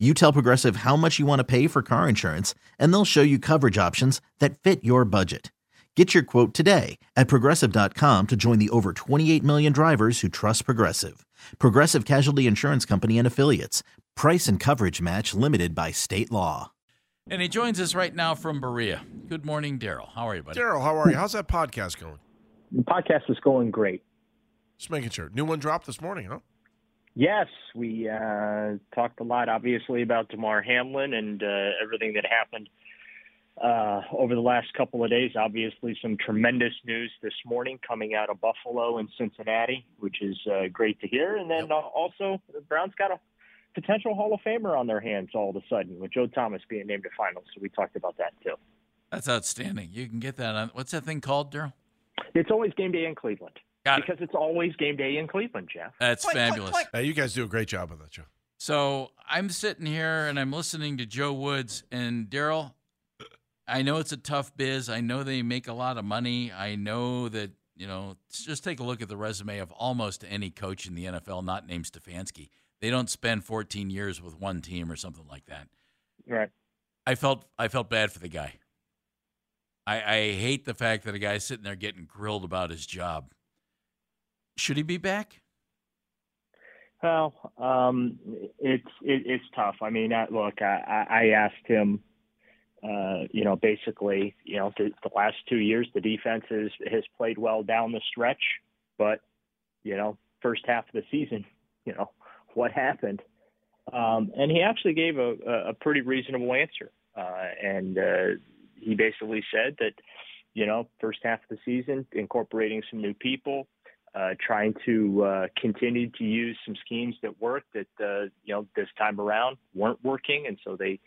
You tell Progressive how much you want to pay for car insurance, and they'll show you coverage options that fit your budget. Get your quote today at progressive.com to join the over 28 million drivers who trust Progressive. Progressive Casualty Insurance Company and Affiliates. Price and coverage match limited by state law. And he joins us right now from Berea. Good morning, Daryl. How are you, buddy? Daryl, how are you? How's that podcast going? The podcast is going great. Just making sure. New one dropped this morning, huh? Yes, we uh, talked a lot, obviously, about Damar Hamlin and uh, everything that happened uh, over the last couple of days. Obviously, some tremendous news this morning coming out of Buffalo and Cincinnati, which is uh, great to hear. And then uh, also, the Browns got a potential Hall of Famer on their hands all of a sudden with Joe Thomas being named a finals. So we talked about that too. That's outstanding. You can get that on. What's that thing called, Daryl? It's always game day in Cleveland. Got it. because it's always game day in Cleveland, Jeff. That's fabulous. Hey, you guys do a great job on that show. So I'm sitting here and I'm listening to Joe Woods and Daryl. I know it's a tough biz. I know they make a lot of money. I know that you know. Just take a look at the resume of almost any coach in the NFL, not named Stefanski. They don't spend 14 years with one team or something like that. Right. I felt I felt bad for the guy. I, I hate the fact that a guy's sitting there getting grilled about his job. Should he be back? Well, um, it's it, it's tough. I mean, I, look, I, I asked him, uh, you know, basically, you know, the, the last two years the defense is, has played well down the stretch, but you know, first half of the season, you know, what happened? Um, and he actually gave a, a pretty reasonable answer, uh, and uh, he basically said that, you know, first half of the season, incorporating some new people, uh, trying to uh, continue to use some schemes that worked that uh, you know this time around weren't working, and so they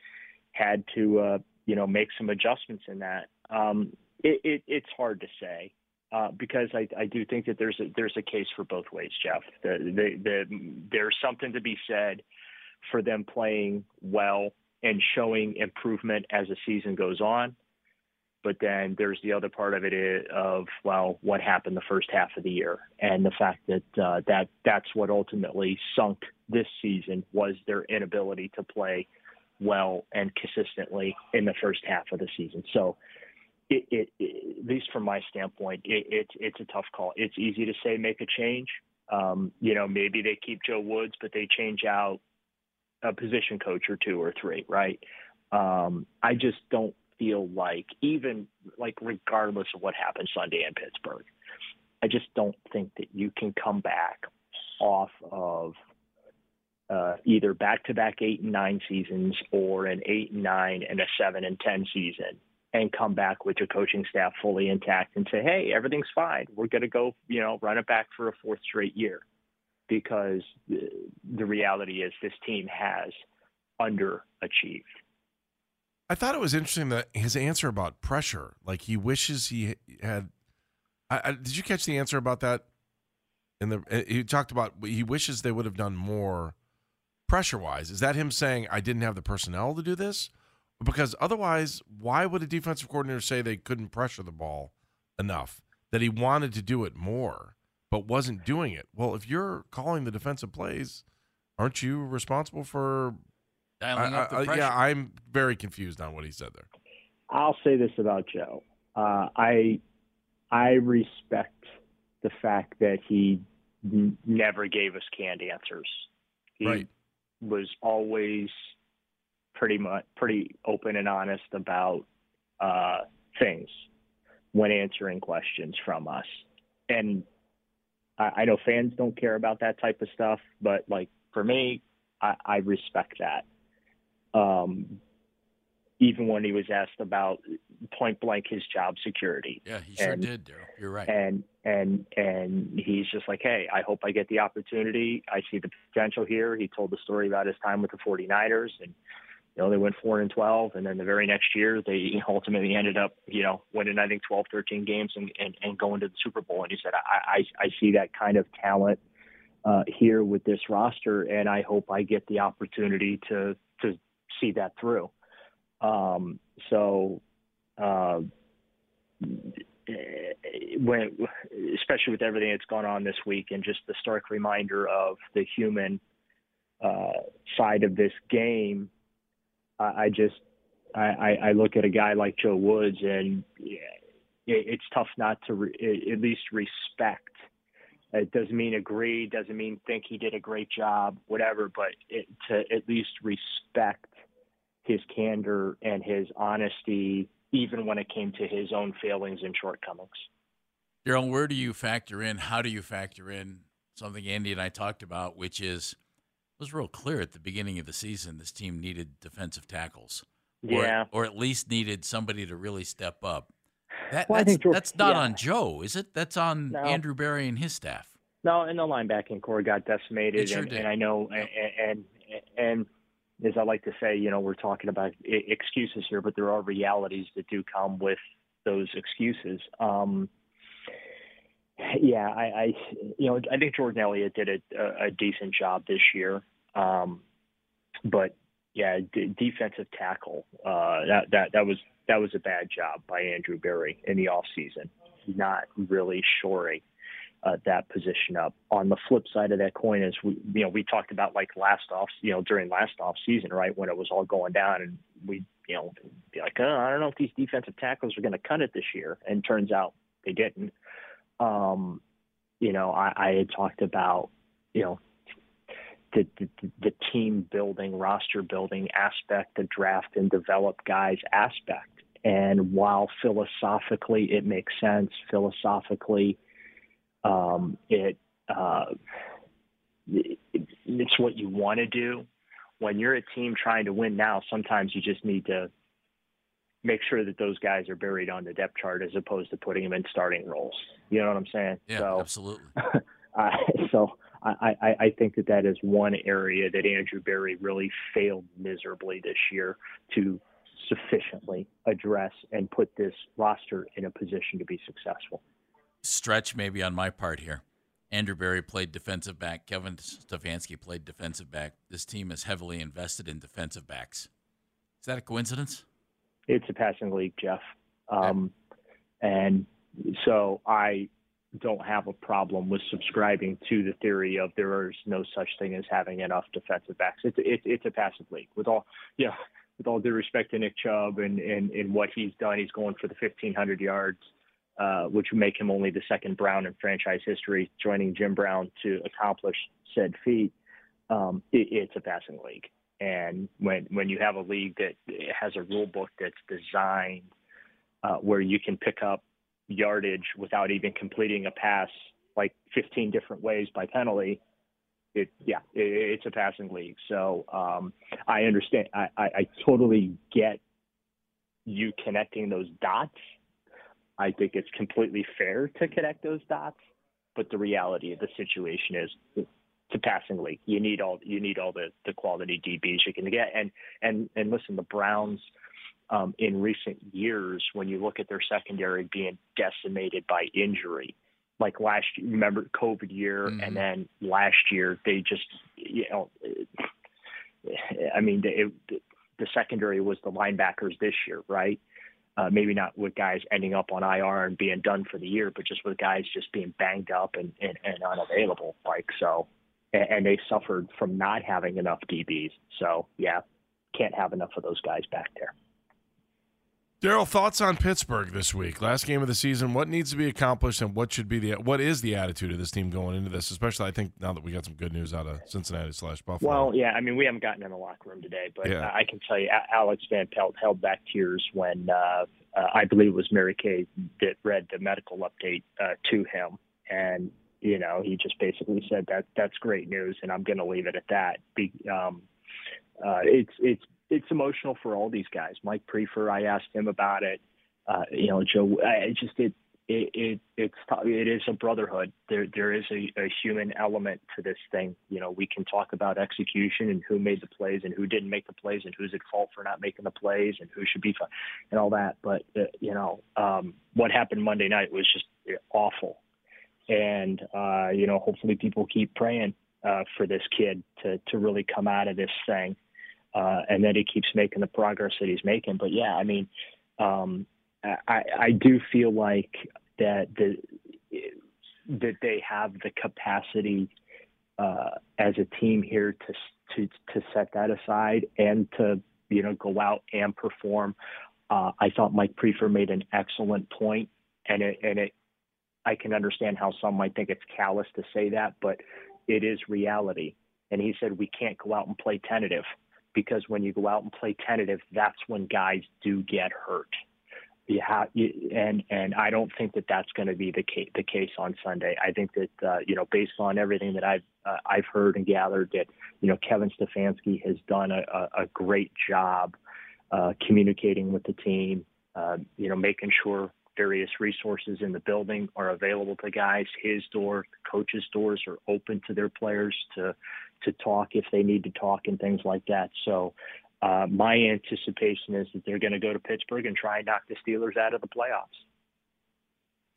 had to uh, you know make some adjustments in that. Um, it, it, it's hard to say uh, because I, I do think that there's a there's a case for both ways, Jeff. The, the, the, there's something to be said for them playing well and showing improvement as the season goes on. But then there's the other part of it is, of well, what happened the first half of the year, and the fact that uh, that that's what ultimately sunk this season was their inability to play well and consistently in the first half of the season. So, it, it, it, at least from my standpoint, it, it, it's a tough call. It's easy to say make a change. Um, you know, maybe they keep Joe Woods, but they change out a position coach or two or three, right? Um, I just don't feel like even like regardless of what happens Sunday in Pittsburgh, I just don't think that you can come back off of uh, either back-to-back eight and nine seasons or an eight and nine and a seven and ten season and come back with your coaching staff fully intact and say, hey, everything's fine. We're going to go, you know, run it back for a fourth straight year because the, the reality is this team has underachieved. I thought it was interesting that his answer about pressure, like he wishes he had. I, I, did you catch the answer about that? In the eh, he talked about he wishes they would have done more pressure wise. Is that him saying I didn't have the personnel to do this? Because otherwise, why would a defensive coordinator say they couldn't pressure the ball enough? That he wanted to do it more, but wasn't doing it. Well, if you're calling the defensive plays, aren't you responsible for Dialing up the I- I- pressure. yeah, I'm very confused on what he said there. I'll say this about Joe. Uh, I I respect the fact that he n- never gave us canned answers. He Right. was always pretty much pretty open and honest about uh, things when answering questions from us. And I, I know fans don't care about that type of stuff, but like for me, I, I respect that. Um, even when he was asked about point blank his job security. yeah, he sure and- did, Daryl. You're right. And and and he's just like, hey, I hope I get the opportunity. I see the potential here. He told the story about his time with the 49ers and you know, they went four and twelve, and then the very next year they ultimately ended up, you know, winning I think 12, 13 games and and, and going to the Super Bowl. And he said, I I, I see that kind of talent uh, here with this roster, and I hope I get the opportunity to to see that through. Um, so. Uh, when, especially with everything that's gone on this week, and just the stark reminder of the human uh, side of this game, I just I, I look at a guy like Joe Woods, and it's tough not to re- at least respect. It doesn't mean agree, doesn't mean think he did a great job, whatever, but it, to at least respect his candor and his honesty, even when it came to his own failings and shortcomings. Daryl, where do you factor in? How do you factor in something Andy and I talked about, which is it was real clear at the beginning of the season this team needed defensive tackles. Yeah. Or, or at least needed somebody to really step up. That, well, that's, George, that's not yeah. on Joe, is it? That's on no. Andrew Berry and his staff. No, and the linebacking corps got decimated, sure and, did. and I know, and, and and as I like to say, you know, we're talking about excuses here, but there are realities that do come with those excuses. Um, yeah, I, I, you know, I think Jordan Elliott did a, a decent job this year, um, but yeah, d- defensive tackle uh, that that that was that was a bad job by Andrew Berry in the off season, not really shoring uh, that position up. On the flip side of that coin is we you know we talked about like last off you know during last off season right when it was all going down and we you know be like oh, I don't know if these defensive tackles are going to cut it this year and turns out they didn't. Um, you know I, I had talked about you know the, the, the team building, roster building aspect, the draft and develop guys aspect. And while philosophically it makes sense, philosophically um, it, uh, it it's what you want to do. When you're a team trying to win now, sometimes you just need to make sure that those guys are buried on the depth chart as opposed to putting them in starting roles. You know what I'm saying? Yeah, so, absolutely. uh, so I, I, I think that that is one area that Andrew Berry really failed miserably this year to sufficiently address and put this roster in a position to be successful. Stretch maybe on my part here. Andrew Berry played defensive back. Kevin Stefanski played defensive back. This team is heavily invested in defensive backs. Is that a coincidence? It's a passing league, Jeff. Um, and so I don't have a problem with subscribing to the theory of there is no such thing as having enough defensive backs. It's it's, it's a passive league. With all yeah, with all due respect to Nick Chubb and, and, and what he's done, he's going for the 1,500 yards, uh, which would make him only the second Brown in franchise history, joining Jim Brown to accomplish said feat. Um, it, it's a passing league, and when when you have a league that has a rule book that's designed uh, where you can pick up yardage without even completing a pass like 15 different ways by penalty it yeah it, it's a passing league so um, i understand I, I, I totally get you connecting those dots i think it's completely fair to connect those dots but the reality of the situation is it's a passing league you need all you need all the the quality dbs you can get and and and listen the browns um, in recent years when you look at their secondary being decimated by injury. Like last year, remember COVID year, Mhm. and then last year they just, you know, I mean, it, the secondary was the linebackers this year, right? Uh, maybe not with guys ending up on IR and being done for the year, but just with guys just being banged up and, and, and unavailable. Like so, and, and they suffered from not having enough DBs. So yeah, can't have enough of those guys back there. Daryl, thoughts on Pittsburgh this week? Last game of the season. What needs to be accomplished, and what should be the what is the attitude of this team going into this? Especially, I think now that we got some good news out of Cincinnati slash Buffalo. Well, yeah, I mean, we haven't gotten in the locker room today, but Yeah. I can tell you, Alex Van Pelt held back tears when uh, uh, I believe it was Mary Kay that read the medical update uh, to him, and you know, he just basically said that that's great news, and I'm going to leave it at that. Be, um, uh, it's it's it's emotional for all these guys. Mike Priefer, I asked him about it. Uh, you know, Joe, I just it it, it it's it is a brotherhood. There there is a, a human element to this thing. You know, we can talk about execution and who made the plays and who didn't make the plays and who's at fault for not making the plays and who should be fine and all that. But uh, you know, um, what happened Monday night was just awful. And uh, you know, hopefully people keep praying uh, for this kid to to really come out of this thing, uh, and that he keeps making the progress that he's making. But yeah, I mean. Um, I, I do feel like that the that they have the capacity uh, as a team here to to to set that aside and to you know go out and perform. Uh, I thought Mike Priefer made an excellent point, and it and it I can understand how some might think it's callous to say that, but it is reality. And he said we can't go out and play tentative because when you go out and play tentative, that's when guys do get hurt you have, you, and and I don't think that that's going to be the case, the case on Sunday. I think that uh, you know, based on everything that I've uh, I've heard and gathered, that you know, Kevin Stefanski has done a, a, a great job uh, communicating with the team. Uh, you know, making sure various resources in the building are available to guys. His door, the coaches' doors are open to their players to to talk if they need to talk and things like that. So uh, my anticipation is that they're going to go to Pittsburgh and try and knock the Steelers out of the playoffs.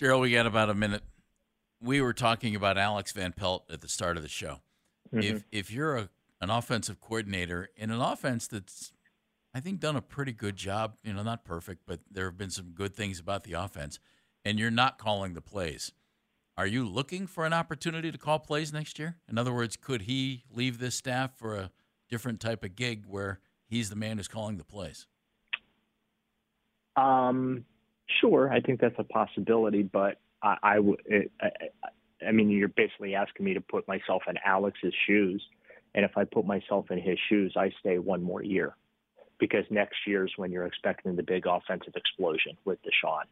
Daryl, we got about a minute. We were talking about Alex Van Pelt at the start of the show. Mm-hmm. If if you're a, an offensive coordinator in an offense that's, I think, done a pretty good job, you know, not perfect, but there have been some good things about the offense, and you're not calling the plays. Are you looking for an opportunity to call plays next year? In other words, could he leave this staff for a different type of gig where he's the man who's calling the plays? Um, sure, I think that's a possibility, but I, I, I, I mean, you're basically asking me to put myself in Alex's shoes, and if I put myself in his shoes, I stay one more year, because next year is when you're expecting the big offensive explosion with Deshaun,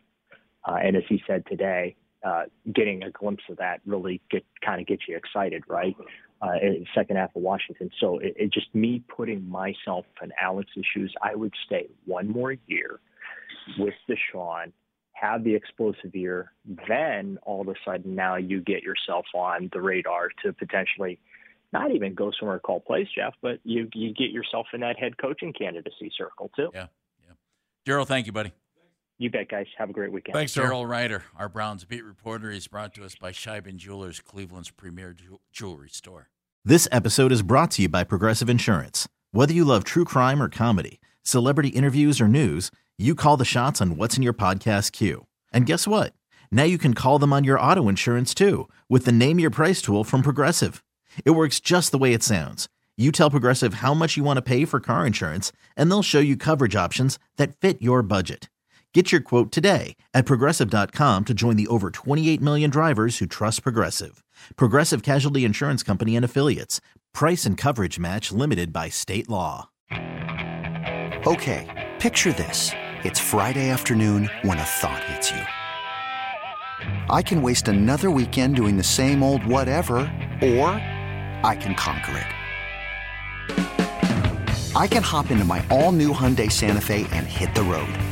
uh, and as he said today, uh, getting a glimpse of that really get kind of gets you excited, right? uh, second half of Washington. So it, it just me putting myself in Alex's shoes, I would stay one more year with Deshaun, have the explosive year, then all of a sudden now you get yourself on the radar to potentially not even go somewhere called place, Jeff, but you you get yourself in that head coaching candidacy circle too. Yeah, yeah. Daryl, thank you, buddy. You bet, guys. Have a great weekend. Thanks, Daryl Ruiter, our Browns beat reporter. He's brought to us by Sheiban Jewelers, Cleveland's premier jewelry store. This episode is brought to you by Progressive Insurance. Whether you love true crime or comedy, celebrity interviews or news, you call the shots on what's in your podcast queue. And guess what? Now you can call them on your auto insurance too with the Name Your Price tool from Progressive. It works just the way it sounds. You tell Progressive how much you want to pay for car insurance, and they'll show you coverage options that fit your budget. Get your quote today at progressive.com to join the over 28 million drivers who trust Progressive. Progressive Casualty Insurance Company and Affiliates. Price and coverage match limited by state law. Okay, picture this. It's Friday afternoon when a thought hits you. I can waste another weekend doing the same old whatever, or I can conquer it. I can hop into my all new Hyundai Santa Fe and hit the road.